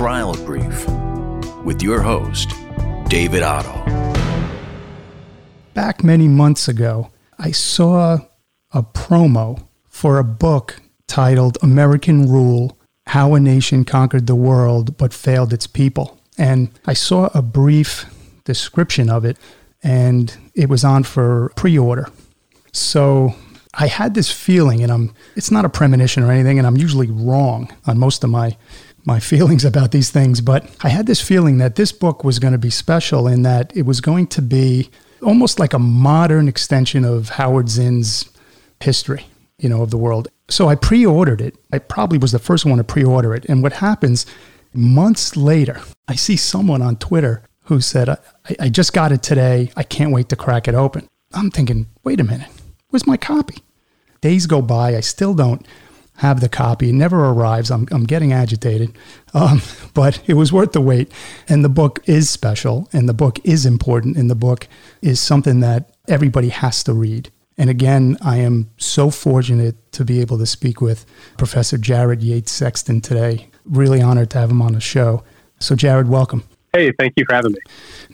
Trial Brief with your host, David Otto. Back many months ago, I saw a promo for a book titled American Rule How a Nation Conquered the World but Failed Its People. And I saw a brief description of it, and it was on for pre order. So I had this feeling, and I'm it's not a premonition or anything, and I'm usually wrong on most of my my feelings about these things, but I had this feeling that this book was going to be special in that it was going to be almost like a modern extension of Howard Zinn's history, you know, of the world. So I pre-ordered it. I probably was the first one to pre-order it. And what happens months later, I see someone on Twitter who said, I, I just got it today. I can't wait to crack it open. I'm thinking, wait a minute, where's my copy? Days go by, I still don't have the copy. It never arrives. I'm, I'm getting agitated. Um, but it was worth the wait. And the book is special, and the book is important, and the book is something that everybody has to read. And again, I am so fortunate to be able to speak with Professor Jared Yates Sexton today. Really honored to have him on the show. So, Jared, welcome. Hey, thank you for having me.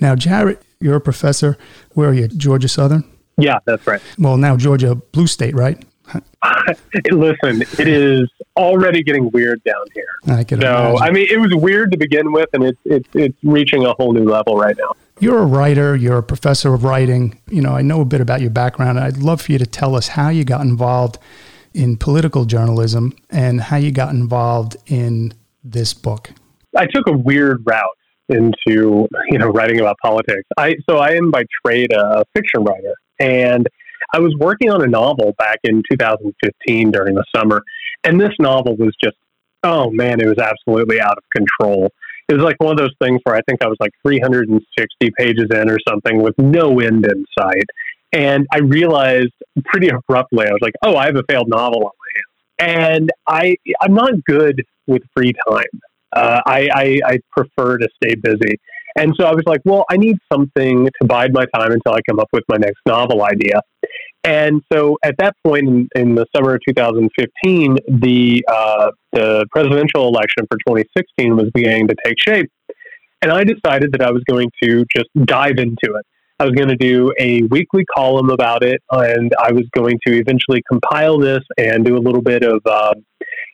Now, Jared, you're a professor. Where are you? Georgia Southern? Yeah, that's right. Well, now Georgia Blue State, right? Listen, it is already getting weird down here. I can so, imagine. I mean, it was weird to begin with, and it's it's it's reaching a whole new level right now. You're a writer, you're a professor of writing. You know, I know a bit about your background. I'd love for you to tell us how you got involved in political journalism and how you got involved in this book. I took a weird route into you know writing about politics. I so I am by trade a fiction writer, and I was working on a novel back in 2015 during the summer, and this novel was just oh man, it was absolutely out of control. It was like one of those things where I think I was like 360 pages in or something with no end in sight. And I realized pretty abruptly, I was like, oh, I have a failed novel on my hands. And I, I'm not good with free time. Uh, I, I, I prefer to stay busy. And so I was like, well, I need something to bide my time until I come up with my next novel idea. And so at that point in, in the summer of 2015, the, uh, the presidential election for 2016 was beginning to take shape. And I decided that I was going to just dive into it. I was going to do a weekly column about it, and I was going to eventually compile this and do a little bit of, uh,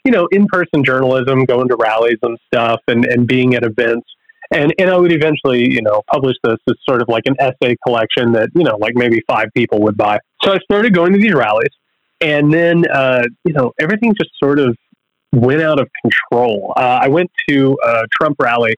you know, in-person journalism, going to rallies and stuff, and, and being at events and and I would eventually, you know, publish this as sort of like an essay collection that you know, like maybe five people would buy. So I started going to these rallies, and then uh, you know, everything just sort of went out of control. Uh, I went to a Trump rally,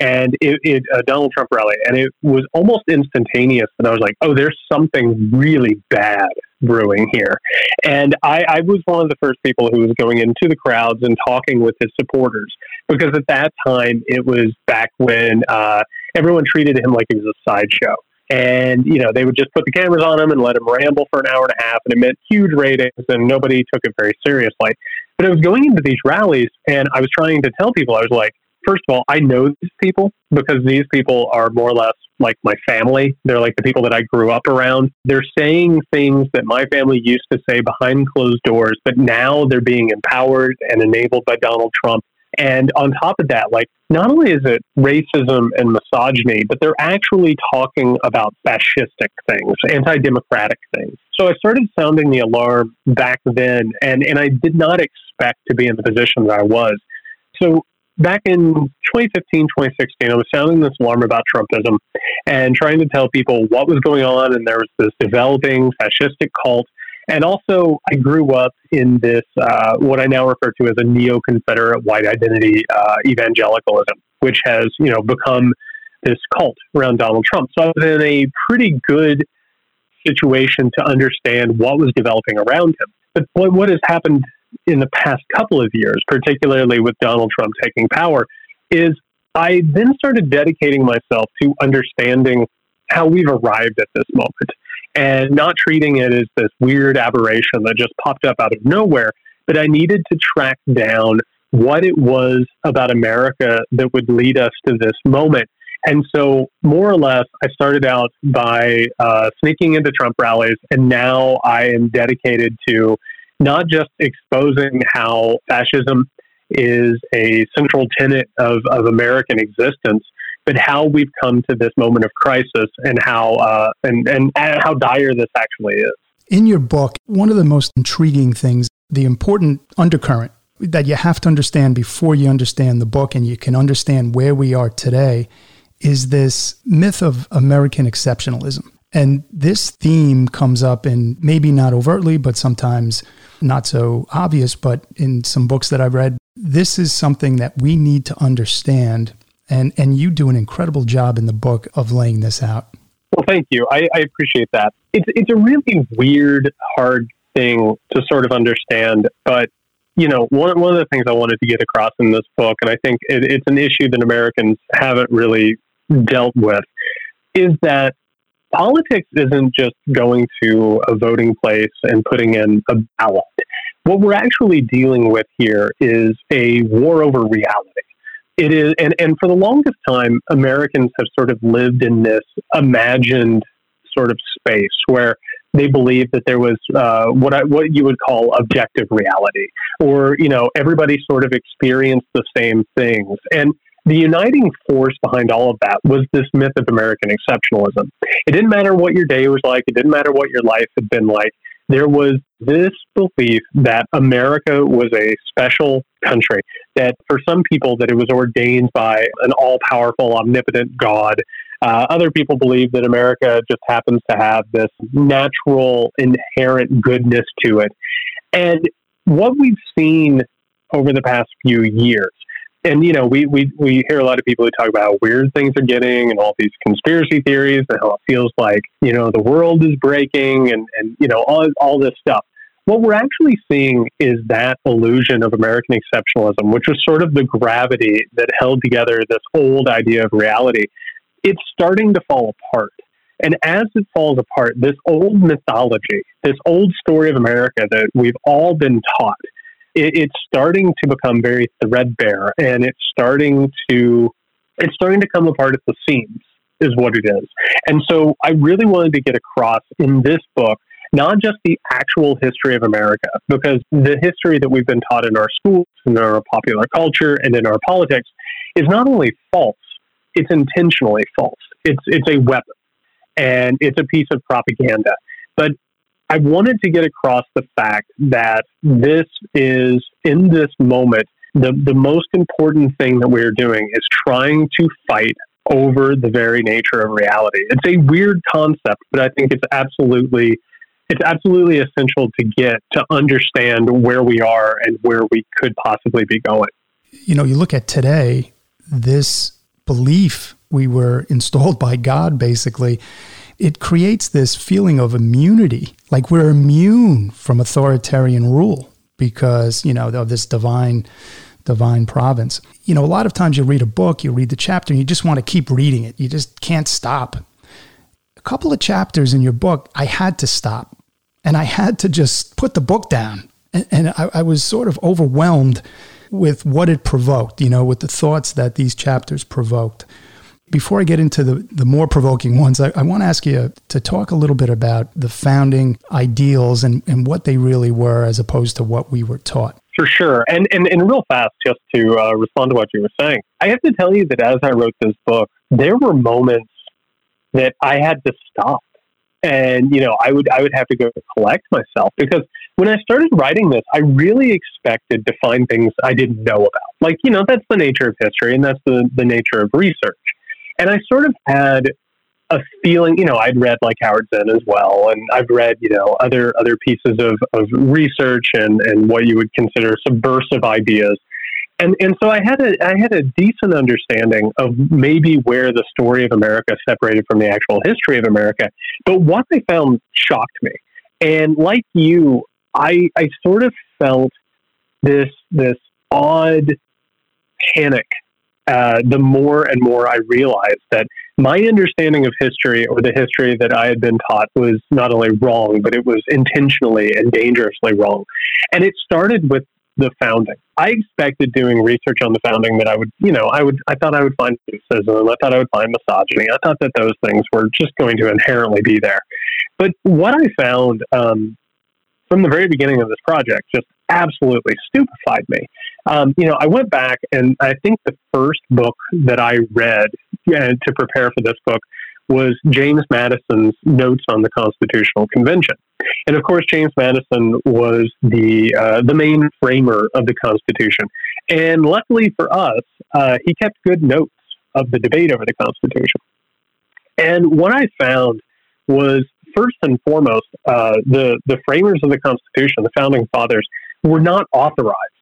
and it, it a Donald Trump rally, and it was almost instantaneous that I was like, oh, there's something really bad brewing here. And I, I was one of the first people who was going into the crowds and talking with his supporters because at that time it was back when uh, everyone treated him like he was a sideshow. And, you know, they would just put the cameras on him and let him ramble for an hour and a half, and it meant huge ratings, and nobody took it very seriously. But I was going into these rallies, and I was trying to tell people, I was like, first of all, I know these people because these people are more or less like my family. They're like the people that I grew up around. They're saying things that my family used to say behind closed doors, but now they're being empowered and enabled by Donald Trump. And on top of that, like, not only is it racism and misogyny, but they're actually talking about fascistic things, anti democratic things. So I started sounding the alarm back then, and, and I did not expect to be in the position that I was. So back in 2015, 2016, I was sounding this alarm about Trumpism and trying to tell people what was going on. And there was this developing fascistic cult. And also, I grew up in this, uh, what I now refer to as a neo Confederate white identity uh, evangelicalism, which has, you know, become this cult around Donald Trump. So I was in a pretty good situation to understand what was developing around him. But what, what has happened in the past couple of years, particularly with Donald Trump taking power, is I then started dedicating myself to understanding how we've arrived at this moment and not treating it as this weird aberration that just popped up out of nowhere, but I needed to track down what it was about America that would lead us to this moment. And so, more or less, I started out by uh, sneaking into Trump rallies, and now I am dedicated to not just exposing how fascism is a central tenet of, of American existence, but how we've come to this moment of crisis and how uh, and, and how dire this actually is. In your book, one of the most intriguing things, the important undercurrent that you have to understand before you understand the book and you can understand where we are today is this myth of American exceptionalism. And this theme comes up in maybe not overtly, but sometimes not so obvious, but in some books that I've read, this is something that we need to understand. And, and you do an incredible job in the book of laying this out. Well, thank you. I, I appreciate that. It's, it's a really weird, hard thing to sort of understand, but you know, one, one of the things I wanted to get across in this book, and I think it, it's an issue that Americans haven't really dealt with, is that politics isn't just going to a voting place and putting in a ballot. What we're actually dealing with here is a war over reality. It is, and, and for the longest time, Americans have sort of lived in this imagined sort of space where they believed that there was uh, what I, what you would call objective reality, or you know everybody sort of experienced the same things. And the uniting force behind all of that was this myth of American exceptionalism. It didn't matter what your day was like. It didn't matter what your life had been like. There was this belief that America was a special country, that for some people that it was ordained by an all-powerful, omnipotent God uh, other people believe that America just happens to have this natural, inherent goodness to it. And what we've seen over the past few years, and you know, we, we, we hear a lot of people who talk about how weird things are getting and all these conspiracy theories and how it feels like, you know, the world is breaking and, and you know, all, all this stuff. What we're actually seeing is that illusion of American exceptionalism, which was sort of the gravity that held together this old idea of reality it's starting to fall apart. And as it falls apart, this old mythology, this old story of America that we've all been taught, it, it's starting to become very threadbare, and it's starting to it's starting to come apart at the seams, is what it is. And so, I really wanted to get across in this book not just the actual history of America, because the history that we've been taught in our schools, in our popular culture, and in our politics is not only false it's intentionally false. It's it's a weapon, and it's a piece of propaganda. But I wanted to get across the fact that this is in this moment the the most important thing that we're doing is trying to fight over the very nature of reality. It's a weird concept, but I think it's absolutely it's absolutely essential to get to understand where we are and where we could possibly be going. You know, you look at today, this belief we were installed by God, basically, it creates this feeling of immunity, like we're immune from authoritarian rule because, you know, of this divine divine province. You know, a lot of times you read a book, you read the chapter, and you just want to keep reading it. You just can't stop. A couple of chapters in your book, I had to stop and I had to just put the book down. And, and I, I was sort of overwhelmed with what it provoked, you know, with the thoughts that these chapters provoked. Before I get into the, the more provoking ones, I, I want to ask you to talk a little bit about the founding ideals and, and what they really were as opposed to what we were taught. For sure. And, and, and real fast, just to uh, respond to what you were saying, I have to tell you that as I wrote this book, there were moments that I had to stop and you know i would i would have to go collect myself because when i started writing this i really expected to find things i didn't know about. Like you know that's the nature of history and that's the, the nature of research. And i sort of had a feeling you know i'd read like howard zinn as well and i've read you know other other pieces of, of research and and what you would consider subversive ideas and and so I had a I had a decent understanding of maybe where the story of America separated from the actual history of America. But what I found shocked me. And like you, I I sort of felt this this odd panic uh, the more and more I realized that my understanding of history or the history that I had been taught was not only wrong, but it was intentionally and dangerously wrong. And it started with the founding. I expected doing research on the founding that I would, you know, I would, I thought I would find racism. I thought I would find misogyny. I thought that those things were just going to inherently be there. But what I found um, from the very beginning of this project, just absolutely stupefied me. Um, you know, I went back and I think the first book that I read uh, to prepare for this book was James Madison's Notes on the Constitutional Convention. And of course, James Madison was the uh, the main framer of the Constitution. And luckily for us, uh, he kept good notes of the debate over the Constitution. And what I found was first and foremost, uh, the the framers of the Constitution, the founding fathers, were not authorized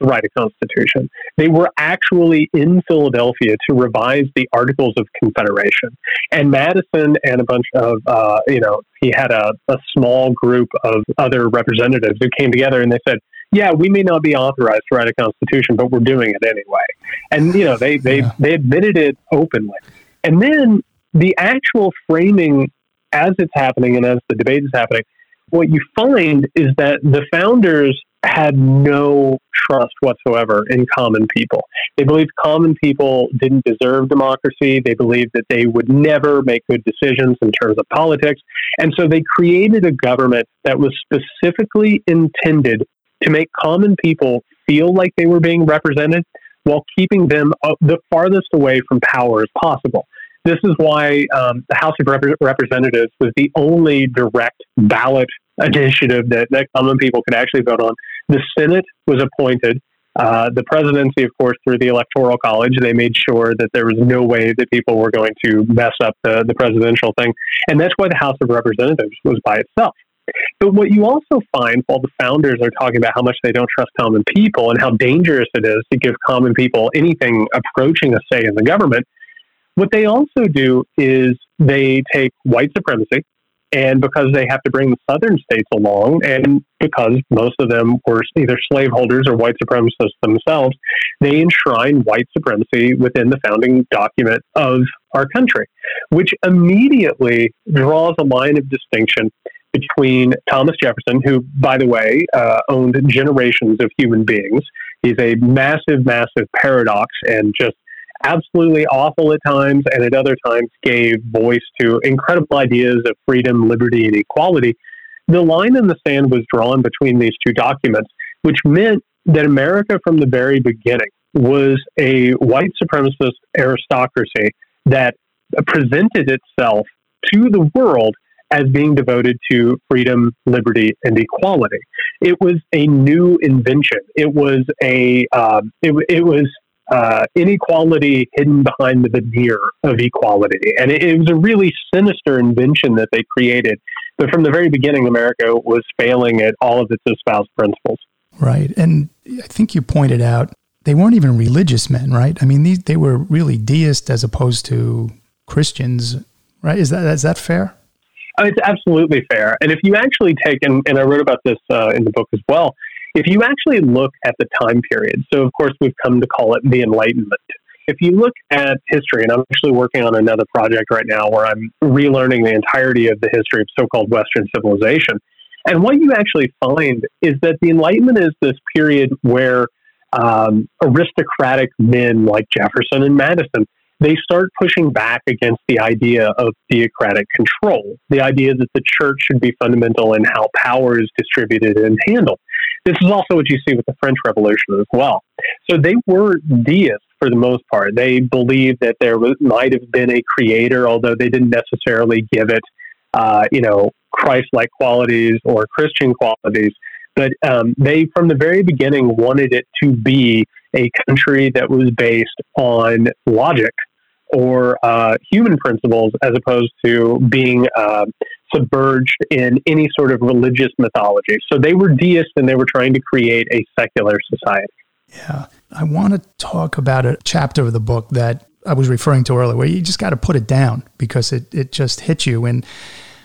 to write a constitution. They were actually in Philadelphia to revise the Articles of Confederation. And Madison and a bunch of, uh, you know, he had a, a small group of other representatives who came together and they said, yeah, we may not be authorized to write a constitution, but we're doing it anyway. And, you know, they, they, yeah. they admitted it openly. And then the actual framing as it's happening and as the debate is happening, what you find is that the founders had no trust whatsoever in common people. They believed common people didn't deserve democracy. They believed that they would never make good decisions in terms of politics. And so they created a government that was specifically intended to make common people feel like they were being represented while keeping them the farthest away from power as possible. This is why um, the House of Rep- Representatives was the only direct ballot initiative that, that common people could actually vote on. The Senate was appointed. Uh, the presidency, of course, through the Electoral College, they made sure that there was no way that people were going to mess up the, the presidential thing. And that's why the House of Representatives was by itself. But what you also find while the founders are talking about how much they don't trust common people and how dangerous it is to give common people anything approaching a say in the government, what they also do is they take white supremacy, and because they have to bring the southern states along, and because most of them were either slaveholders or white supremacists themselves, they enshrine white supremacy within the founding document of our country, which immediately draws a line of distinction between Thomas Jefferson, who, by the way, uh, owned generations of human beings. He's a massive, massive paradox and just absolutely awful at times, and at other times gave voice to incredible ideas of freedom, liberty, and equality. The line in the sand was drawn between these two documents, which meant that America from the very beginning was a white supremacist aristocracy that presented itself to the world as being devoted to freedom, liberty, and equality. It was a new invention. It was a um, it, it was uh, inequality hidden behind the veneer of equality. And it, it, was a really sinister invention that they created. But from the very beginning, America was failing at all of its espoused principles. Right. And I think you pointed out they weren't even religious men, right? I mean, these, they were really deists as opposed to Christians, right? Is that, is that fair? Uh, it's absolutely fair. And if you actually take, and, and I wrote about this uh, in the book as well, if you actually look at the time period, so of course we've come to call it the Enlightenment. If you look at history, and I'm actually working on another project right now where I'm relearning the entirety of the history of so called Western civilization. And what you actually find is that the Enlightenment is this period where um, aristocratic men like Jefferson and Madison they start pushing back against the idea of theocratic control, the idea that the church should be fundamental in how power is distributed and handled. This is also what you see with the French Revolution as well. So they were deists for the most part. They believed that there was, might have been a creator, although they didn't necessarily give it, uh, you know, Christ-like qualities or Christian qualities. But um, they, from the very beginning, wanted it to be a country that was based on logic or uh, human principles as opposed to being uh, submerged in any sort of religious mythology. So they were deists and they were trying to create a secular society. Yeah. I want to talk about a chapter of the book that I was referring to earlier, where you just got to put it down because it, it just hits you. And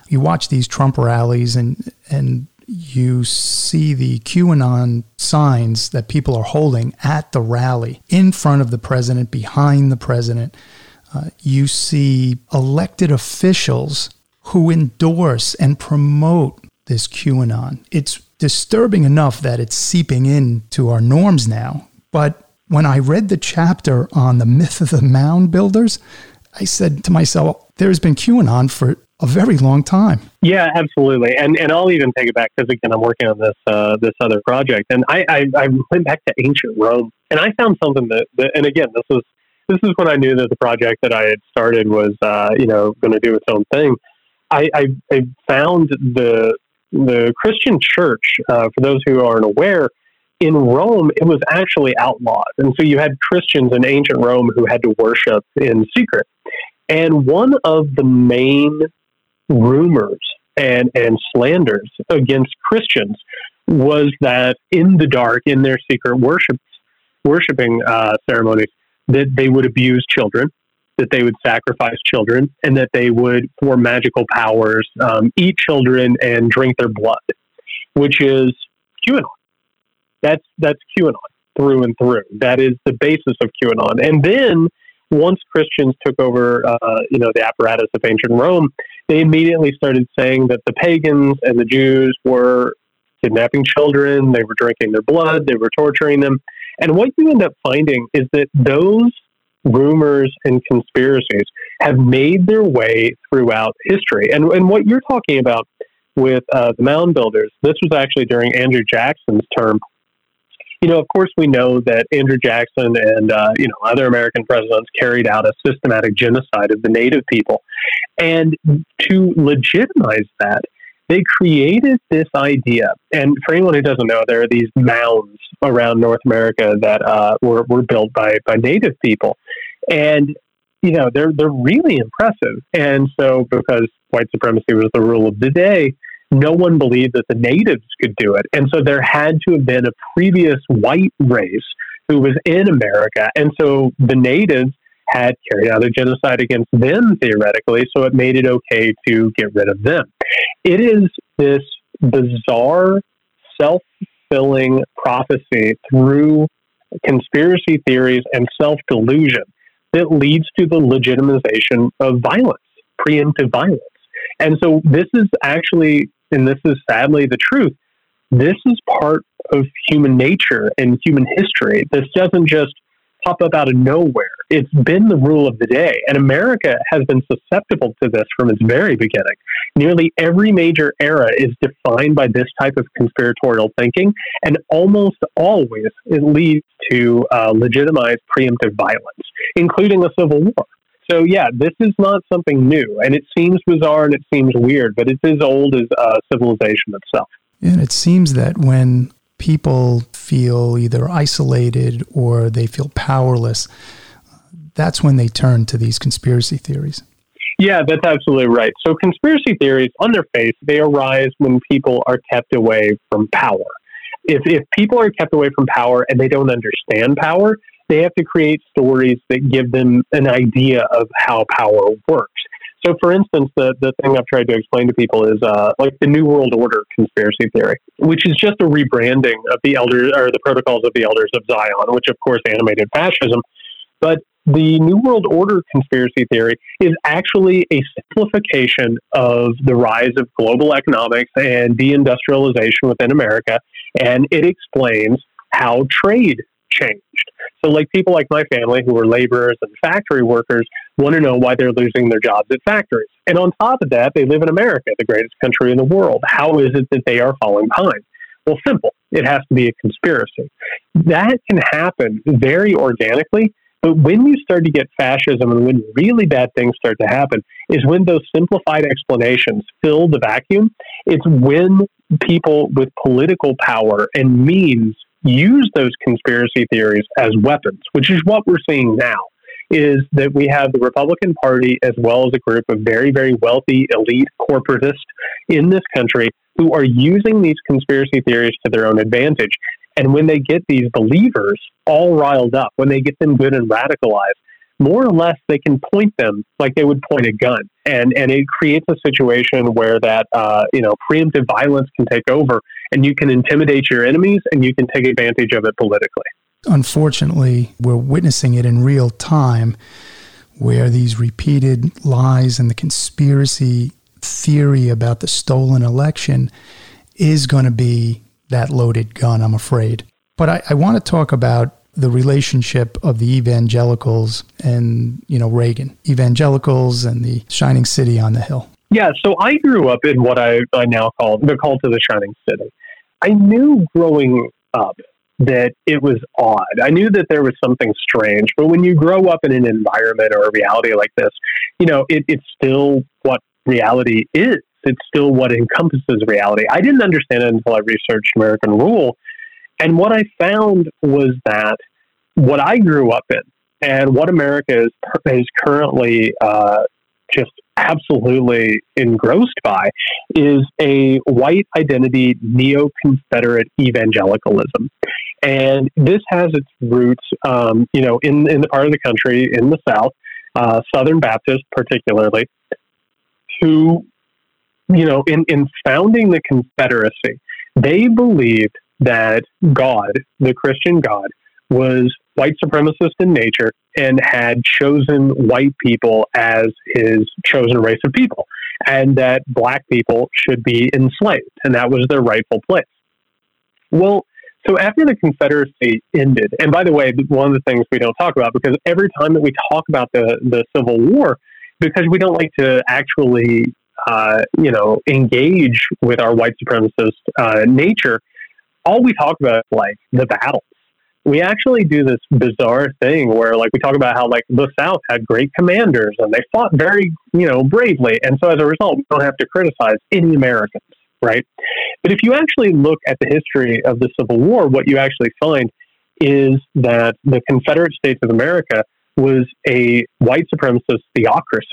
you watch these Trump rallies and, and you see the QAnon signs that people are holding at the rally in front of the president, behind the president. Uh, you see elected officials who endorse and promote this QAnon. It's disturbing enough that it's seeping into our norms now. But when I read the chapter on the myth of the mound builders, I said to myself, there's been QAnon for a very long time. Yeah, absolutely. And and I'll even take it back because again, I'm working on this uh, this other project, and I, I, I went back to ancient Rome, and I found something that, that and again, this was this is when I knew that the project that I had started was uh, you know going to do its own thing. I, I, I found the the Christian church, uh, for those who aren't aware, in Rome, it was actually outlawed. And so you had Christians in ancient Rome who had to worship in secret. And one of the main rumors and, and slanders against Christians was that in the dark, in their secret worship, worshiping uh, ceremonies, that they would abuse children, that they would sacrifice children, and that they would, for magical powers, um, eat children and drink their blood, which is QAnon. That's that's QAnon through and through. That is the basis of QAnon. And then once Christians took over, uh, you know, the apparatus of ancient Rome, they immediately started saying that the pagans and the Jews were kidnapping children, they were drinking their blood, they were torturing them. And what you end up finding is that those rumors and conspiracies have made their way throughout history. And, and what you're talking about with uh, the mound builders, this was actually during Andrew Jackson's term. You know, of course, we know that Andrew Jackson and uh, you know other American presidents carried out a systematic genocide of the native people, and to legitimize that, they created this idea. And for anyone who doesn't know, there are these mounds around North America that uh, were, were built by, by native people. And, you know, they're, they're really impressive. And so, because white supremacy was the rule of the day, no one believed that the natives could do it. And so there had to have been a previous white race who was in America. And so the natives had carried out a genocide against them, theoretically, so it made it okay to get rid of them. It is this bizarre, self fulfilling prophecy through conspiracy theories and self delusion that leads to the legitimization of violence, preemptive violence. And so this is actually, and this is sadly the truth, this is part of human nature and human history. This doesn't just pop up out of nowhere. It's been the rule of the day, and America has been susceptible to this from its very beginning. Nearly every major era is defined by this type of conspiratorial thinking, and almost always it leads to uh, legitimized preemptive violence, including a civil war. So, yeah, this is not something new, and it seems bizarre and it seems weird, but it's as old as uh, civilization itself. And it seems that when people feel either isolated or they feel powerless, that's when they turn to these conspiracy theories. Yeah, that's absolutely right. So, conspiracy theories, on their face, they arise when people are kept away from power. If, if people are kept away from power and they don't understand power, they have to create stories that give them an idea of how power works. So, for instance, the, the thing I've tried to explain to people is uh, like the New World Order conspiracy theory, which is just a rebranding of the elders or the protocols of the elders of Zion, which of course animated fascism. But the New World Order conspiracy theory is actually a simplification of the rise of global economics and deindustrialization within America, and it explains how trade changed. So, like people like my family who are laborers and factory workers want to know why they're losing their jobs at factories. And on top of that, they live in America, the greatest country in the world. How is it that they are falling behind? Well, simple. It has to be a conspiracy. That can happen very organically. But when you start to get fascism and when really bad things start to happen, is when those simplified explanations fill the vacuum. It's when people with political power and means use those conspiracy theories as weapons, which is what we're seeing now. Is that we have the Republican Party as well as a group of very, very wealthy elite corporatists in this country who are using these conspiracy theories to their own advantage. And when they get these believers all riled up, when they get them good and radicalized, more or less they can point them like they would point a gun. And and it creates a situation where that uh, you know preemptive violence can take over and you can intimidate your enemies and you can take advantage of it politically. Unfortunately we're witnessing it in real time where these repeated lies and the conspiracy theory about the stolen election is going to be that loaded gun i'm afraid. But I, I want to talk about the relationship of the evangelicals and you know Reagan, evangelicals and the shining city on the hill. Yeah, so I grew up in what I, I now call the cult of the shining city. I knew growing up that it was odd. I knew that there was something strange, but when you grow up in an environment or a reality like this, you know, it, it's still what reality is. It's still what encompasses reality. I didn't understand it until I researched American Rule. And what I found was that what I grew up in and what America is, is currently uh, just absolutely engrossed by is a white identity neo Confederate evangelicalism. And this has its roots, um, you know, in, in the part of the country in the South, uh, Southern Baptists particularly, who, you know, in, in founding the Confederacy, they believed that God, the Christian God, was white supremacist in nature and had chosen white people as his chosen race of people, and that black people should be enslaved, and that was their rightful place. Well, so after the Confederacy ended, and by the way, one of the things we don't talk about because every time that we talk about the the Civil War, because we don't like to actually, uh, you know, engage with our white supremacist uh, nature, all we talk about is like the battles. We actually do this bizarre thing where like we talk about how like the south had great commanders and they fought very you know bravely. And so as a result we don't have to criticize any americans right? But if you actually look at the history of the civil war what you actually find is that the confederate states of america was a white supremacist theocracy.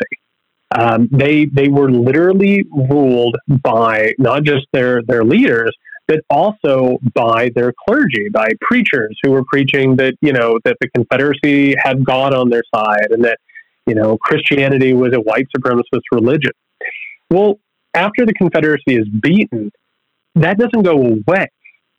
Um, they they were literally ruled by not just their their leaders but also by their clergy, by preachers who were preaching that, you know, that the Confederacy had God on their side and that, you know, Christianity was a white supremacist religion. Well, after the Confederacy is beaten, that doesn't go away.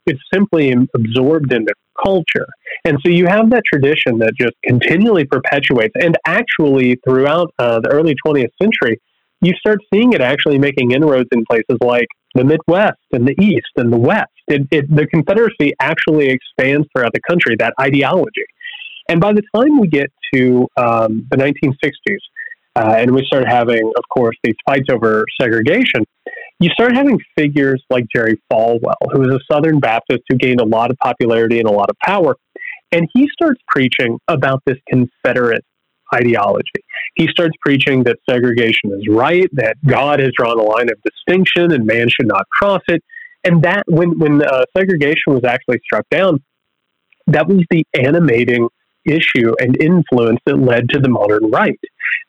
It's simply absorbed into culture. And so you have that tradition that just continually perpetuates. And actually, throughout uh, the early 20th century, you start seeing it actually making inroads in places like the Midwest and the East and the West. It, it, the Confederacy actually expands throughout the country, that ideology. And by the time we get to um, the 1960s, uh, and we start having, of course, these fights over segregation, you start having figures like Jerry Falwell, who was a Southern Baptist who gained a lot of popularity and a lot of power. And he starts preaching about this Confederate ideology. He starts preaching that segregation is right, that God has drawn a line of distinction and man should not cross it. And that, when, when uh, segregation was actually struck down, that was the animating issue and influence that led to the modern right.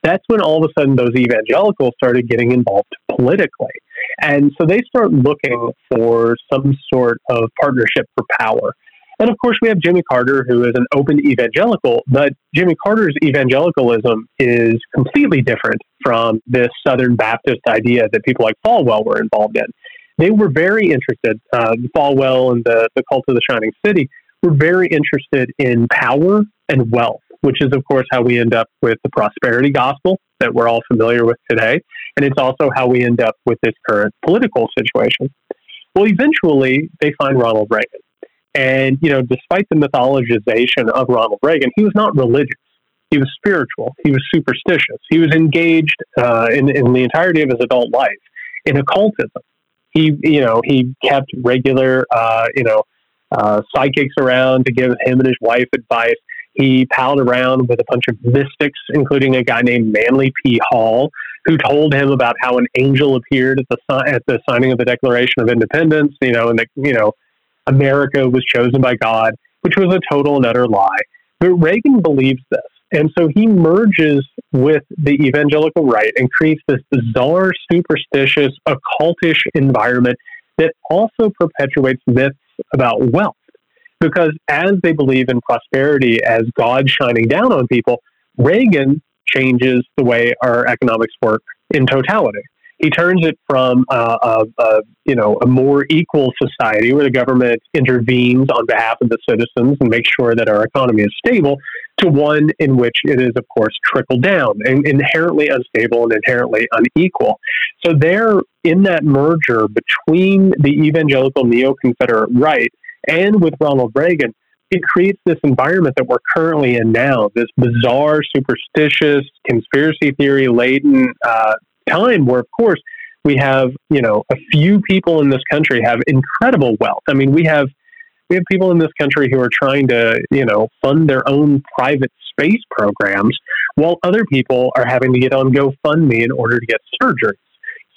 That's when all of a sudden those evangelicals started getting involved politically. And so they start looking for some sort of partnership for power. And of course, we have Jimmy Carter, who is an open evangelical, but Jimmy Carter's evangelicalism is completely different from this Southern Baptist idea that people like Falwell were involved in. They were very interested, uh, Falwell and the, the cult of the Shining City were very interested in power and wealth, which is, of course, how we end up with the prosperity gospel that we're all familiar with today. And it's also how we end up with this current political situation. Well, eventually, they find Ronald Reagan. And, you know, despite the mythologization of Ronald Reagan, he was not religious. He was spiritual. He was superstitious. He was engaged uh, in, in the entirety of his adult life in occultism. He, you know, he kept regular, uh, you know, uh, psychics around to give him and his wife advice. He palled around with a bunch of mystics, including a guy named Manly P. Hall, who told him about how an angel appeared at the at the signing of the Declaration of Independence. You know, and the you know America was chosen by God, which was a total and utter lie. But Reagan believes this. And so he merges with the evangelical right and creates this bizarre, superstitious, occultish environment that also perpetuates myths about wealth. Because as they believe in prosperity as God shining down on people, Reagan changes the way our economics work in totality he turns it from a, a, a, you know a more equal society where the government intervenes on behalf of the citizens and makes sure that our economy is stable to one in which it is of course trickle down and inherently unstable and inherently unequal. So they're in that merger between the evangelical neo-confederate right and with ronald reagan it creates this environment that we're currently in now this bizarre superstitious conspiracy theory laden uh, time where, of course, we have you know a few people in this country have incredible wealth. I mean, we have we have people in this country who are trying to you know fund their own private space programs, while other people are having to get on GoFundMe in order to get surgeries.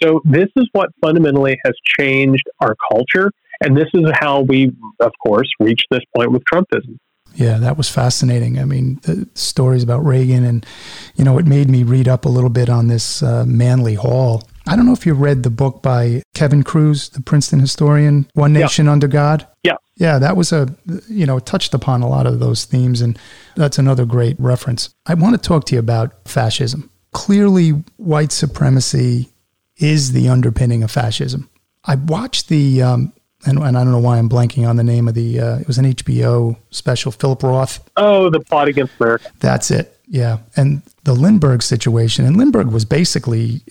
So this is what fundamentally has changed our culture, and this is how we, of course, reached this point with Trumpism. Yeah, that was fascinating. I mean, the stories about Reagan, and you know, it made me read up a little bit on this uh, Manly Hall. I don't know if you read the book by Kevin Kruse, the Princeton historian, One Nation yeah. Under God. Yeah, yeah, that was a you know touched upon a lot of those themes, and that's another great reference. I want to talk to you about fascism. Clearly, white supremacy is the underpinning of fascism. I watched the, um, and, and, I don't know why I'm blanking on the name of the, uh, it was an HBO special, Philip Roth. Oh, The Plot Against America. That's it. Yeah. And the Lindbergh situation, and Lindbergh was basically,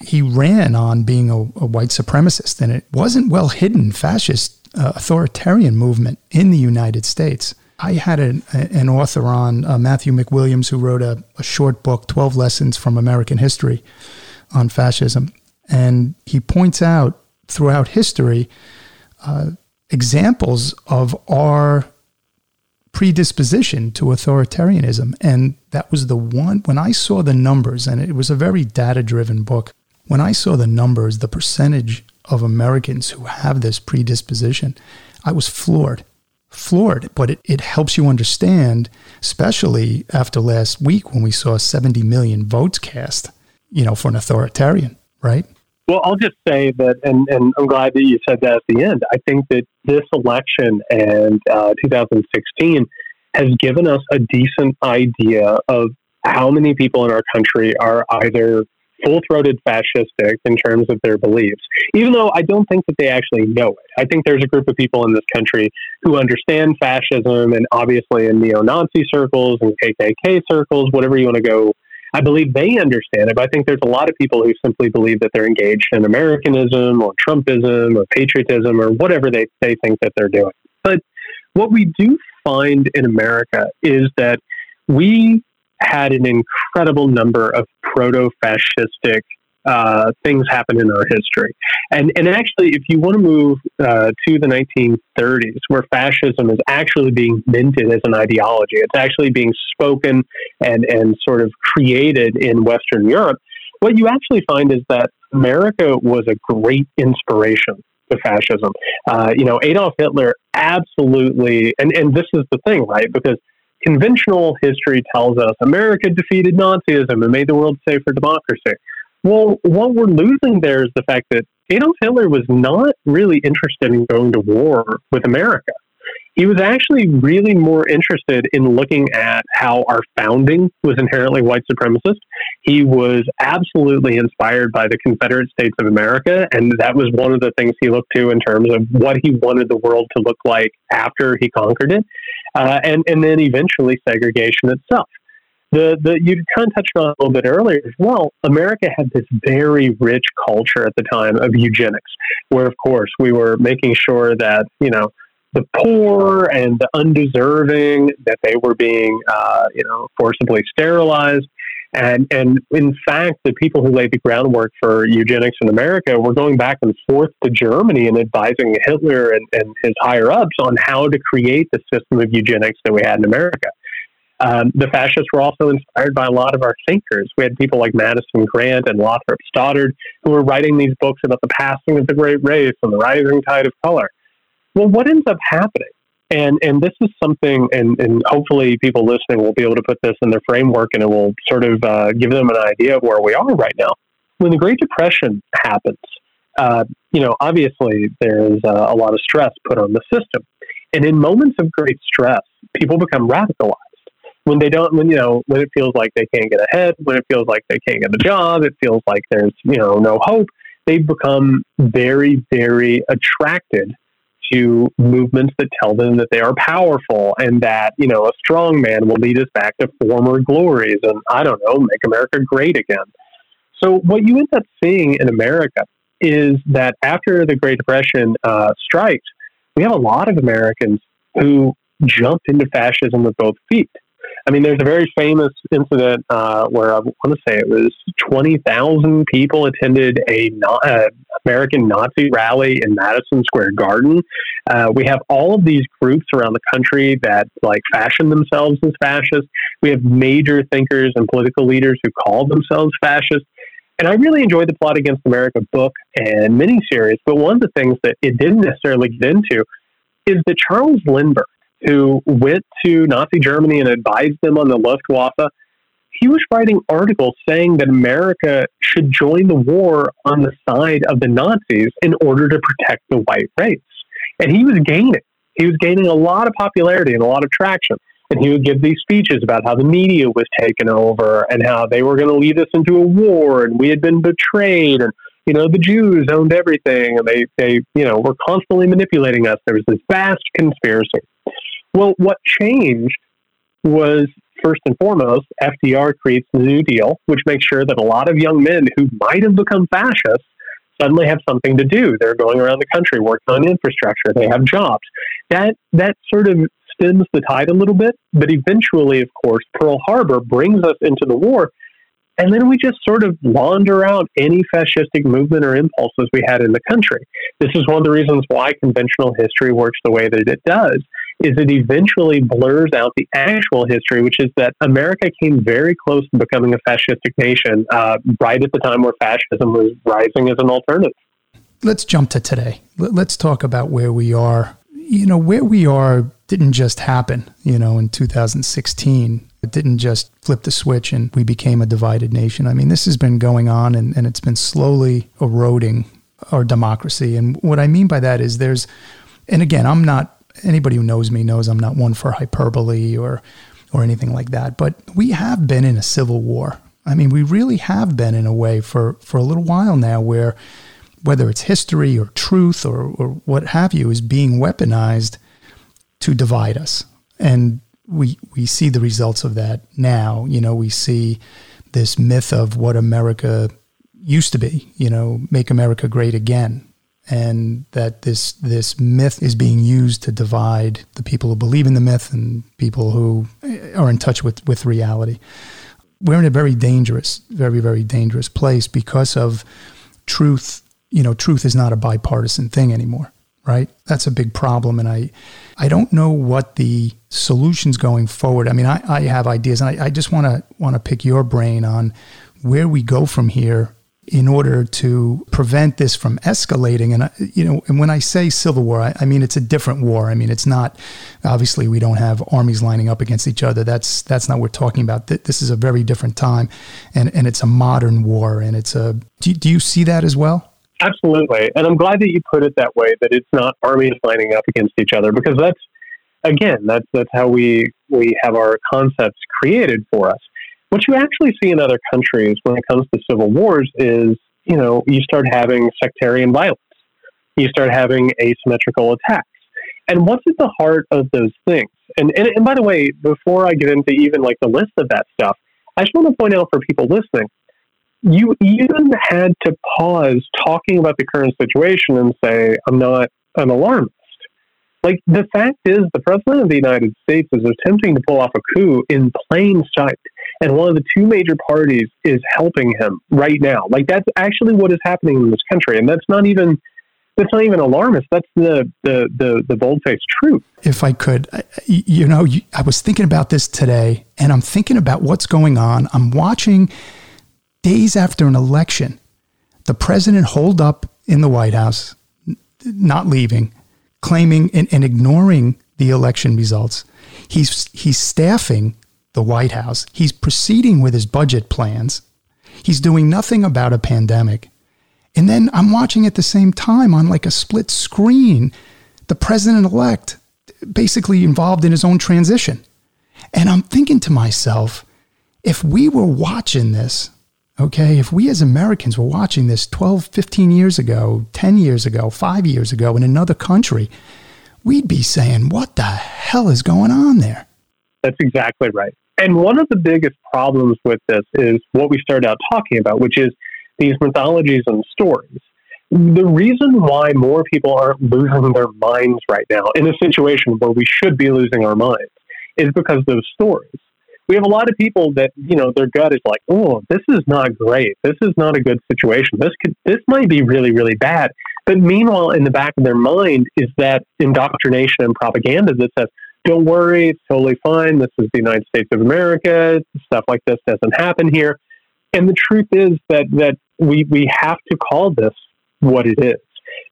he ran on being a, a white supremacist, and it wasn't well hidden fascist uh, authoritarian movement in the United States. I had an, an author on, uh, Matthew MacWilliams, who wrote a, a short book, 12 Lessons from American History on Fascism. And he points out throughout history uh, examples of our predisposition to authoritarianism. And that was the one, when I saw the numbers, and it was a very data driven book, when I saw the numbers, the percentage of Americans who have this predisposition, I was floored. Floored, but it, it helps you understand, especially after last week when we saw 70 million votes cast, you know, for an authoritarian, right? Well, I'll just say that, and, and I'm glad that you said that at the end. I think that this election and uh, 2016 has given us a decent idea of how many people in our country are either full throated fascistic in terms of their beliefs, even though I don't think that they actually know it. I think there's a group of people in this country who understand fascism and obviously in neo Nazi circles and KKK circles, whatever you want to go I believe they understand it, but I think there's a lot of people who simply believe that they're engaged in Americanism or Trumpism or patriotism or whatever they, they think that they're doing. But what we do find in America is that we had an incredible number of proto fascistic uh, things happen in our history. And, and actually, if you want to move uh, to the 1930s, where fascism is actually being minted as an ideology, it's actually being spoken and, and sort of created in Western Europe, what you actually find is that America was a great inspiration to fascism. Uh, you know, Adolf Hitler absolutely, and, and this is the thing, right? Because conventional history tells us America defeated Nazism and made the world safe for democracy. Well, what we're losing there is the fact that Adolf Hitler was not really interested in going to war with America. He was actually really more interested in looking at how our founding was inherently white supremacist. He was absolutely inspired by the Confederate States of America, and that was one of the things he looked to in terms of what he wanted the world to look like after he conquered it, uh, and and then eventually segregation itself the the you kind of touched on a little bit earlier as well. America had this very rich culture at the time of eugenics, where of course we were making sure that you know the poor and the undeserving that they were being uh, you know forcibly sterilized. And and in fact, the people who laid the groundwork for eugenics in America were going back and forth to Germany and advising Hitler and, and his higher ups on how to create the system of eugenics that we had in America. Um, the fascists were also inspired by a lot of our thinkers. We had people like Madison Grant and Lothrop Stoddard who were writing these books about the passing of the great race and the rising tide of color. Well, what ends up happening? And and this is something, and, and hopefully people listening will be able to put this in their framework, and it will sort of uh, give them an idea of where we are right now. When the Great Depression happens, uh, you know, obviously there's uh, a lot of stress put on the system, and in moments of great stress, people become radicalized when they don't when you know when it feels like they can't get ahead when it feels like they can't get a job it feels like there's you know no hope they become very very attracted to movements that tell them that they are powerful and that you know a strong man will lead us back to former glories and i don't know make america great again. So what you end up seeing in america is that after the great depression uh, strikes we have a lot of americans who jump into fascism with both feet I mean, there's a very famous incident uh, where I want to say it was 20,000 people attended a uh, American Nazi rally in Madison Square Garden. Uh, we have all of these groups around the country that like fashion themselves as fascists. We have major thinkers and political leaders who call themselves fascists. And I really enjoyed the Plot Against America book and miniseries, but one of the things that it didn't necessarily get into is that Charles Lindbergh, who went to Nazi Germany and advised them on the Luftwaffe, he was writing articles saying that America should join the war on the side of the Nazis in order to protect the white race. And he was gaining. He was gaining a lot of popularity and a lot of traction and he would give these speeches about how the media was taken over and how they were going to lead us into a war and we had been betrayed and you know the Jews owned everything and they they you know were constantly manipulating us. There was this vast conspiracy. Well, what changed was first and foremost, FDR creates the New Deal, which makes sure that a lot of young men who might have become fascists suddenly have something to do. They're going around the country working on infrastructure. They have jobs. That that sort of stems the tide a little bit. But eventually, of course, Pearl Harbor brings us into the war. And then we just sort of wander out any fascistic movement or impulses we had in the country. This is one of the reasons why conventional history works the way that it does, is it eventually blurs out the actual history, which is that America came very close to becoming a fascistic nation uh, right at the time where fascism was rising as an alternative. Let's jump to today. Let's talk about where we are. You know, where we are didn't just happen, you know, in 2016. It didn't just flip the switch and we became a divided nation. I mean, this has been going on and, and it's been slowly eroding our democracy. And what I mean by that is there's, and again, I'm not, anybody who knows me knows I'm not one for hyperbole or, or anything like that, but we have been in a civil war. I mean, we really have been in a way for, for a little while now where whether it's history or truth or, or what have you is being weaponized to divide us. And we we see the results of that now. You know, we see this myth of what America used to be, you know, make America great again. And that this this myth is being used to divide the people who believe in the myth and people who eh, are in touch with, with reality. We're in a very dangerous, very, very dangerous place because of truth. You know, truth is not a bipartisan thing anymore right? That's a big problem. And I, I don't know what the solutions going forward. I mean, I, I have ideas, and I, I just want to want to pick your brain on where we go from here in order to prevent this from escalating. And uh, you know, and when I say civil war, I, I, mean it's a different war. I mean it's not obviously we don't have armies lining up against each other. That's that's not what we're talking about. This is a very different time, and and it's a modern war. And it's a. Do, do you see that as well? Absolutely. And I'm glad that you put it that way, that it's not armies lining up against each other, because that's, again, that's, that's how we, we have our concepts created for us. What you actually see in other countries when it comes to civil wars is, you know, you start having sectarian violence. You start having asymmetrical attacks. And what's at the heart of those things? And, and, and by the way, before I get into even like the list of that stuff, I just want to point out for people listening you even had to pause talking about the current situation and say, I'm not an alarmist. Like, the fact is, the President of the United States is attempting to pull off a coup in plain sight. And one of the two major parties is helping him right now. Like, that's actually what is happening in this country. And that's not even. That's not even alarmist. That's the the the, the bold faced truth. If I could, you know, I was thinking about this today, and I'm thinking about what's going on. I'm watching days after an election, the president holed up in the White House, not leaving, claiming and, and ignoring the election results. He's he's staffing the White House. He's proceeding with his budget plans. He's doing nothing about a pandemic. And then I'm watching at the same time on like a split screen the president elect basically involved in his own transition. And I'm thinking to myself, if we were watching this Okay, if we as Americans were watching this 12, 15 years ago, 10 years ago, five years ago in another country, we'd be saying, what the hell is going on there? That's exactly right. And one of the biggest problems with this is what we started out talking about, which is these mythologies and stories. The reason why more people aren't losing their minds right now in a situation where we should be losing our minds is because those stories. we have a lot of people that you know their gut is like, oh, this is not great. This is not a good situation. This could this might be really really bad. But meanwhile, in the back of their mind is that indoctrination and propaganda that says, don't worry, it's totally fine. This is the United States of America. Stuff like this doesn't happen here. And the truth is that that we we have to call this what it is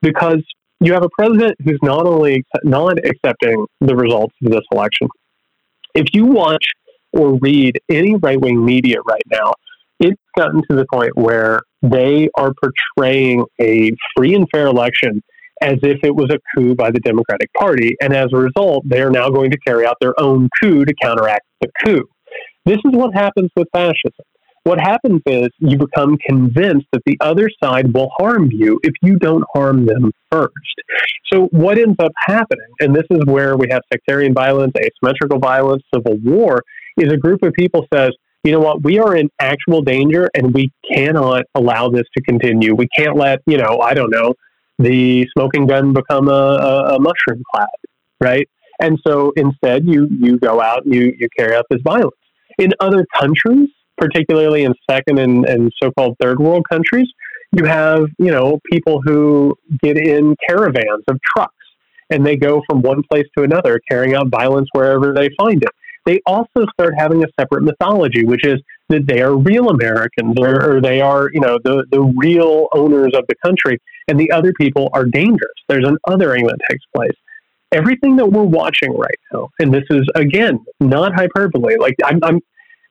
because you have a president who's not only not accepting the results of this election. If you watch or read any right wing media right now, it's gotten to the point where they are portraying a free and fair election as if it was a coup by the Democratic Party. And as a result, they are now going to carry out their own coup to counteract the coup. This is what happens with fascism. What happens is you become convinced that the other side will harm you if you don't harm them first. So, what ends up happening, and this is where we have sectarian violence, asymmetrical violence, civil war, is a group of people says, you know what, we are in actual danger and we cannot allow this to continue. We can't let, you know, I don't know, the smoking gun become a, a, a mushroom cloud, right? And so instead, you, you go out and you, you carry out this violence. In other countries, particularly in second and, and so-called third world countries, you have, you know, people who get in caravans of trucks and they go from one place to another, carrying out violence wherever they find it they also start having a separate mythology, which is that they are real Americans or, or, they are, you know, the, the real owners of the country, and the other people are dangerous. There's an othering that takes place. Everything that we're watching right now, and this is again not hyperbole. Like I'm, I'm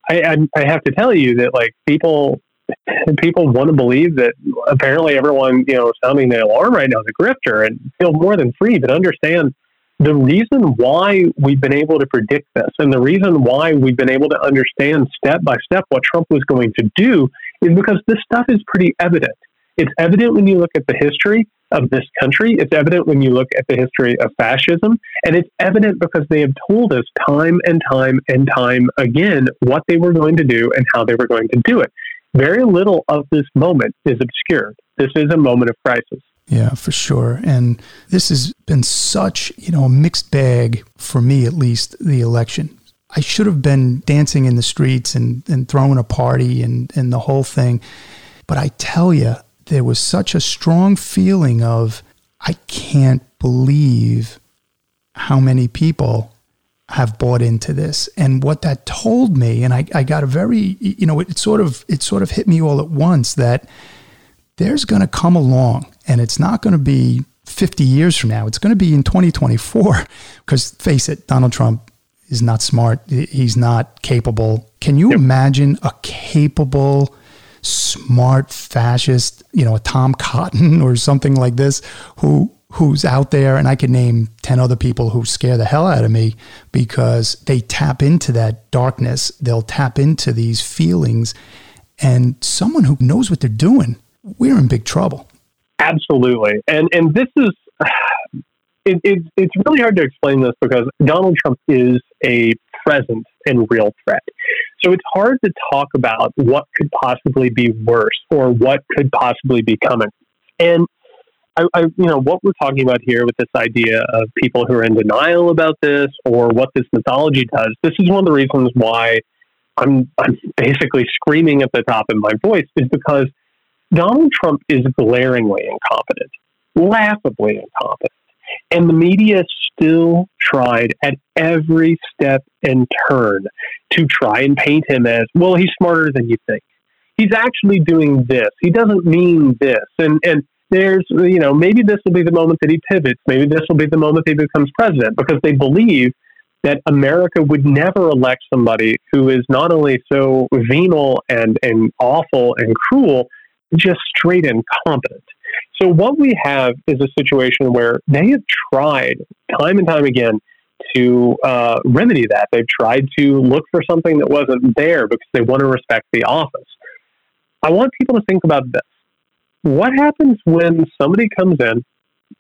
I, I have to tell you that like people people want to believe that apparently everyone you know sounding the alarm right now is a grifter and feel more than free, but understand the reason why we've been able to predict this and the reason why we've been able to understand step by step what Trump was going to do is because this stuff is pretty evident. It's evident when you look at the history of this country. It's evident when you look at the history of fascism. And it's evident because they have told us time and time and time again what they were going to do and how they were going to do it. Very little of this moment is obscured. This is a moment of crisis. Yeah, for sure. And this has been such, you know, a mixed bag for me, at least, the election. I should have been dancing in the streets and, and throwing a party and, and the whole thing. But I tell you, there was such a strong feeling of, I can't believe how many people have bought into this. And what that told me, and I, I got a very, you know, it sort of, it sort of hit me all at once that there's going to come along and it's not going to be 50 years from now. It's going to be in 2024 because face it, Donald Trump is not smart. He's not capable. Can you yep. imagine a capable, smart fascist, you know, a Tom Cotton or something like this who who's out there and I could name 10 other people who scare the hell out of me because they tap into that darkness. They'll tap into these feelings and someone who knows what they're doing we're in big trouble. Absolutely, and and this is it, it, it's really hard to explain this because Donald Trump is a present and real threat. So it's hard to talk about what could possibly be worse or what could possibly be coming. And I, I, you know, what we're talking about here with this idea of people who are in denial about this or what this mythology does. This is one of the reasons why I'm, I'm basically screaming at the top of my voice is because Donald Trump is glaringly incompetent, laughably incompetent. And the media still tried at every step and turn to try and paint him as, well, he's smarter than you think. He's actually doing this. He doesn't mean this. And, and there's, you know, maybe this will be the moment that he pivots. Maybe this will be the moment that he becomes president because they believe that America would never elect somebody who is not only so venal and, and awful and cruel, just straight incompetent. So what we have is a situation where they have tried time and time again to uh, remedy that. They've tried to look for something that wasn't there because they want to respect the office. I want people to think about this. What happens when somebody comes in,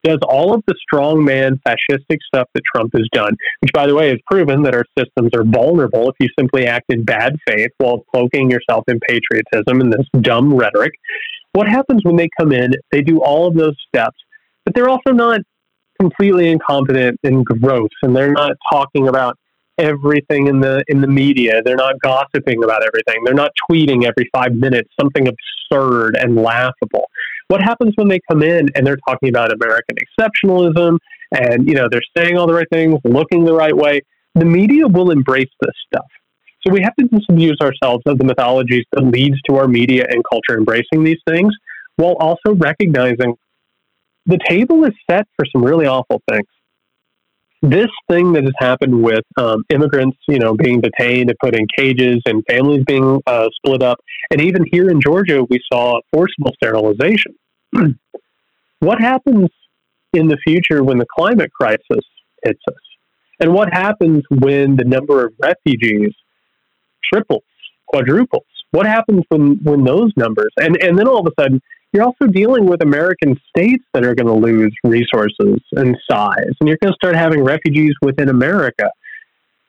does all of the strongman fascistic stuff that Trump has done, which, by the way, has proven that our systems are vulnerable if you simply act in bad faith while cloaking yourself in patriotism and this dumb rhetoric. What happens when they come in, they do all of those steps, but they're also not completely incompetent and gross, and they're not talking about everything in the in the media. They're not gossiping about everything. They're not tweeting every five minutes something absurd and laughable. What happens when they come in and they're talking about American exceptionalism and you know they're saying all the right things, looking the right way? The media will embrace this stuff. So we have to disabuse ourselves of the mythologies that leads to our media and culture embracing these things, while also recognizing the table is set for some really awful things this thing that has happened with um, immigrants, you know, being detained and put in cages and families being uh, split up, and even here in Georgia, we saw forcible sterilization. what happens in the future when the climate crisis hits us? And what happens when the number of refugees triples, quadruples? What happens when, when those numbers? And, and then all of a sudden, you're also dealing with American states that are going to lose resources and size, and you're going to start having refugees within America.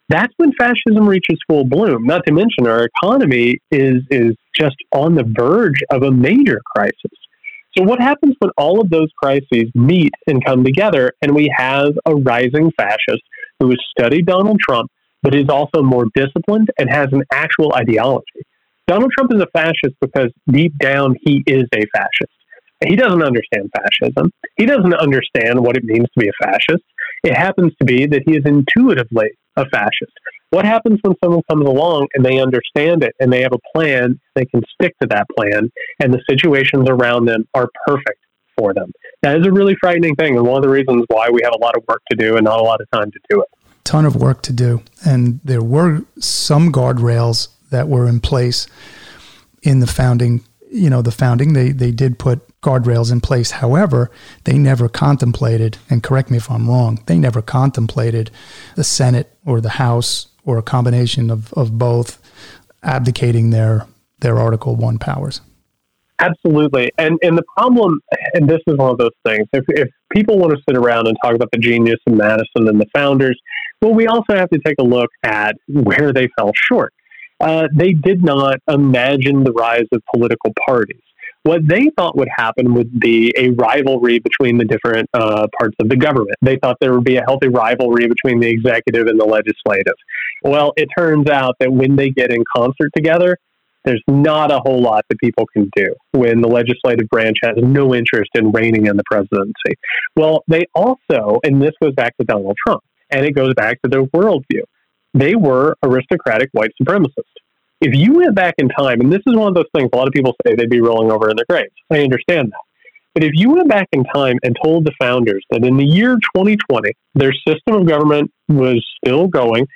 That's when fascism reaches full bloom. Not to mention, our economy is is just on the verge of a major crisis. So, what happens when all of those crises meet and come together, and we have a rising fascist who has studied Donald Trump, but is also more disciplined and has an actual ideology? Donald Trump is a fascist because deep down he is a fascist. He doesn't understand fascism. He doesn't understand what it means to be a fascist. It happens to be that he is intuitively a fascist. What happens when someone comes along and they understand it and they have a plan, they can stick to that plan, and the situations around them are perfect for them? That is a really frightening thing, and one of the reasons why we have a lot of work to do and not a lot of time to do it. Ton of work to do. And there were some guardrails that were in place in the founding. You know, the founding, they, they did put guardrails in place. However, they never contemplated, and correct me if I'm wrong, they never contemplated the Senate or the House or a combination of, of both abdicating their their Article One powers. Absolutely. And and the problem and this is one of those things, if if people want to sit around and talk about the genius of Madison and the founders, well we also have to take a look at where they fell short uh, they did not imagine the rise of political parties. What they thought would happen would be a rivalry between the different uh, parts of the government. They thought there would be a healthy rivalry between the executive and the legislative. Well, it turns out that when they get in concert together, there's not a whole lot that people can do when the legislative branch has no interest in reining in the presidency. Well, they also, and this goes back to Donald Trump, and it goes back to their worldview they were aristocratic white supremacists. If you went back in time, and this is one of those things a lot of people say they'd be rolling over in their graves. I understand that. But if you went back in time and told the founders that in the year 2020, their system of government was still going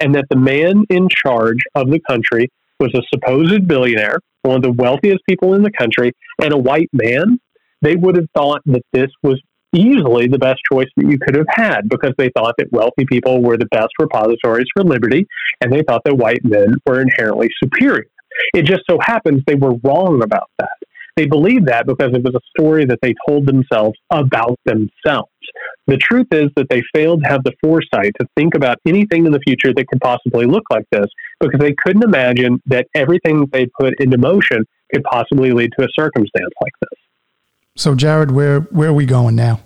and that the man in charge of the country was a supposed billionaire, one of the wealthiest people in the country, and a white man, they would have thought that this was easily the best choice that you could have had because they thought that wealthy people were the best repositories for liberty and they thought that white men were inherently superior. It just so happens they were wrong about that. They believed that because it was a story that they told themselves about themselves. The truth is that they failed to have the foresight to think about anything in the future that could possibly look like this because they couldn't imagine that everything they put into motion could possibly lead to a circumstance like this. So, Jared, where where are we going now?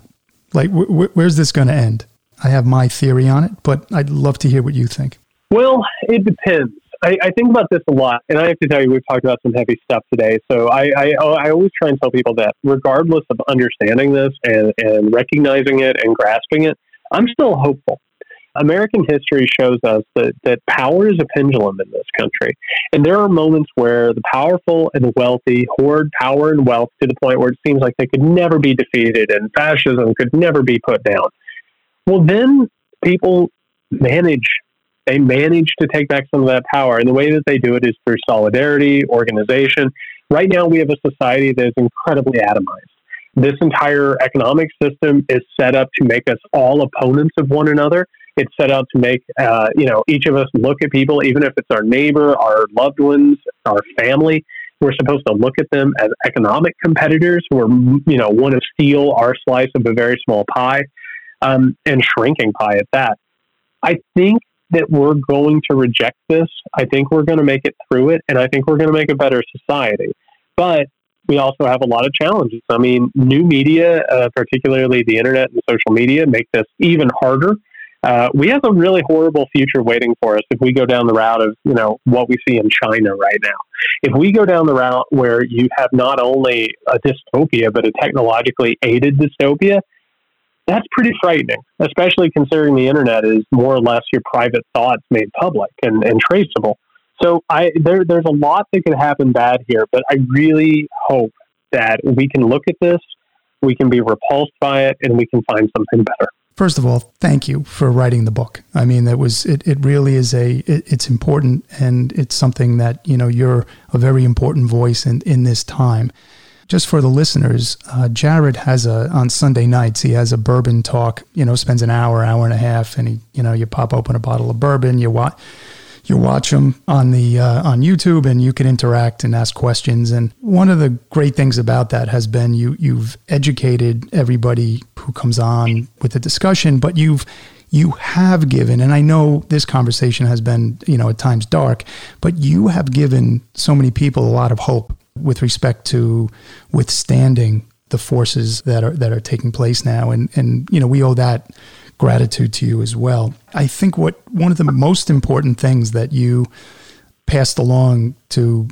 Like, wh- where's this going to end? I have my theory on it, but I'd love to hear what you think. Well, it depends. I, I, think about this a lot, and I have to tell you, we've talked about some heavy stuff today. So I, I, oh, I always try and tell people that, regardless of understanding this and, and recognizing it and grasping it, I'm still hopeful. American history shows us that, that power is a pendulum in this country. And there are moments where the powerful and wealthy hoard power and wealth to the point where it seems like they could never be defeated and fascism could never be put down. Well, then people manage. They manage to take back some of that power. And the way that they do it is through solidarity, organization. Right now, we have a society that is incredibly atomized this entire economic system is set up to make us all opponents of one another. It's set out to make uh, you know each of us look at people, even if it's our neighbor, our loved ones, our family. We're supposed to look at them as economic competitors who are you know want to steal our slice of a very small pie, um, and shrinking pie at that. I think that we're going to reject this. I think we're going to make it through it, and I think we're going to make a better society. But we also have a lot of challenges. I mean, new media, uh, particularly the internet and social media, make this even harder uh, we have a really horrible future waiting for us if we go down the route of you know what we see in China right now. If we go down the route where you have not only a dystopia but a technologically aided dystopia, that's pretty frightening, especially considering the internet is more or less your private thoughts made public and, and traceable. So I there there's a lot that could happen bad here, but I really hope that we can look at this, we can be repulsed by it, and we can find something better. First of all, thank you for writing the book. I mean, that was it. It really is a. It, it's important, and it's something that you know you're a very important voice in in this time. Just for the listeners, uh, Jared has a on Sunday nights he has a bourbon talk. You know, spends an hour, hour and a half, and he you know you pop open a bottle of bourbon, you watch you watch them on the uh, on YouTube and you can interact and ask questions. And one of the great things about that has been you you've educated everybody who comes on with the discussion, but you've you have given, and I know this conversation has been you know at times dark, but you have given so many people a lot of hope with respect to withstanding the forces that are that are taking place now, and and you know we owe that gratitude to you as well. I think what one of the most important things that you passed along to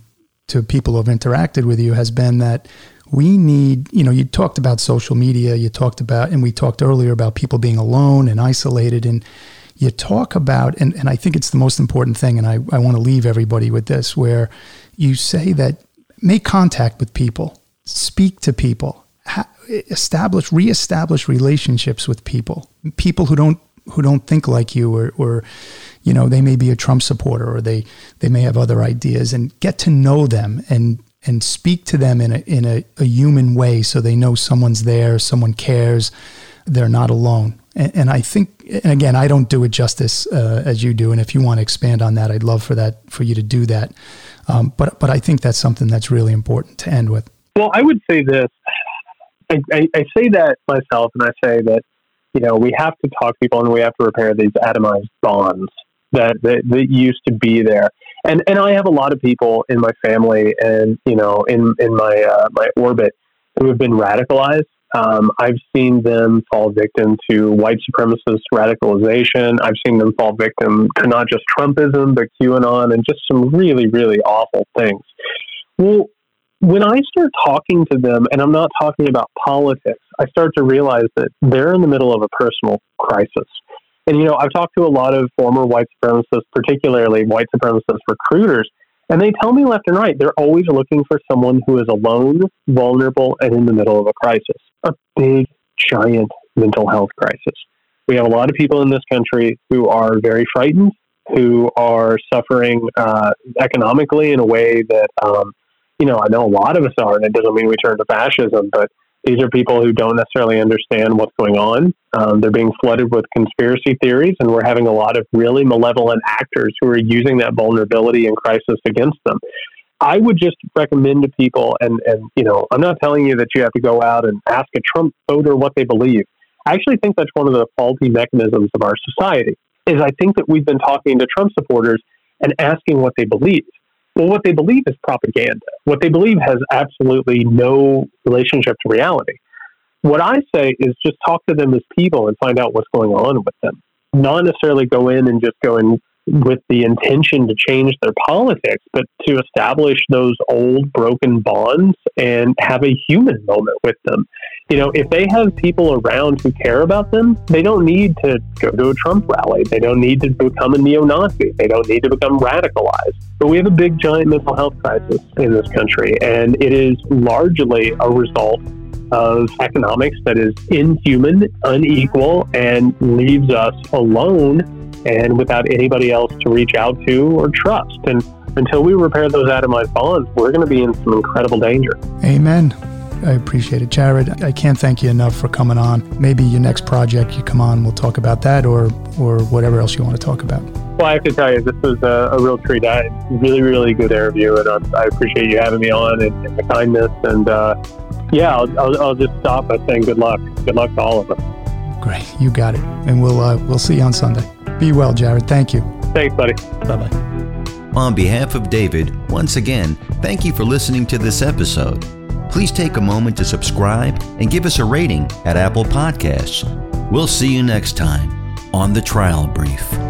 to people who have interacted with you has been that we need, you know, you talked about social media, you talked about, and we talked earlier about people being alone and isolated. And you talk about, and, and I think it's the most important thing, and I, I want to leave everybody with this, where you say that make contact with people, speak to people, establish, reestablish relationships with people, people who don't who don't think like you, or, or you know they may be a Trump supporter, or they they may have other ideas, and get to know them and and speak to them in a in a, a human way, so they know someone's there, someone cares, they're not alone. And, and I think, and again, I don't do it justice uh, as you do, and if you want to expand on that, I'd love for that for you to do that. Um, but but I think that's something that's really important to end with. Well, I would say this. I, I, I say that myself, and I say that you know we have to talk people, and we have to repair these atomized bonds that, that that used to be there. And and I have a lot of people in my family, and you know, in in my uh, my orbit, who have been radicalized. Um, I've seen them fall victim to white supremacist radicalization. I've seen them fall victim to not just Trumpism, but QAnon and just some really, really awful things. Well, when I start talking to them, and I'm not talking about politics, I start to realize that they're in the middle of a personal crisis. And, you know, I've talked to a lot of former white supremacists, particularly white supremacist recruiters, and they tell me left and right they're always looking for someone who is alone, vulnerable, and in the middle of a crisis a big, giant mental health crisis. We have a lot of people in this country who are very frightened, who are suffering uh, economically in a way that um, you know, I know a lot of us are, and it doesn't mean we turn to fascism, but these are people who don't necessarily understand what's going on. Um, they're being flooded with conspiracy theories, and we're having a lot of really malevolent actors who are using that vulnerability and crisis against them. I would just recommend to people, and, and you know, I'm not telling you that you have to go out and ask a Trump voter what they believe. I actually think that's one of the faulty mechanisms of our society. Is I think that we've been talking to Trump supporters and asking what they believe. Well, what they believe is propaganda. What they believe has absolutely no relationship to reality. What I say is just talk to them as people and find out what's going on with them. Not necessarily go in and just go in with the intention to change their politics, but to establish those old broken bonds and have a human moment with them. You know, if they have people around who care about them, they don't need to go to a Trump rally. They don't need to become a neo Nazi. They don't need to become radicalized. But we have a big, giant mental health crisis in this country, and it is largely a result of economics that is inhuman, unequal, and leaves us alone and without anybody else to reach out to or trust. And until we repair those atomized bonds, we're going to be in some incredible danger. Amen. I appreciate it, Jared. I can't thank you enough for coming on. Maybe your next project, you come on, we'll talk about that, or or whatever else you want to talk about. Well, I have to tell you, this was a, a real treat. I, really, really good interview, and I, I appreciate you having me on and, and the kindness. And uh, yeah, I'll, I'll, I'll just stop by saying good luck. Good luck to all of us. Great, you got it. And we'll uh, we'll see you on Sunday. Be well, Jared. Thank you. Thanks, buddy. Bye bye. On behalf of David, once again, thank you for listening to this episode. Please take a moment to subscribe and give us a rating at Apple Podcasts. We'll see you next time on the trial brief.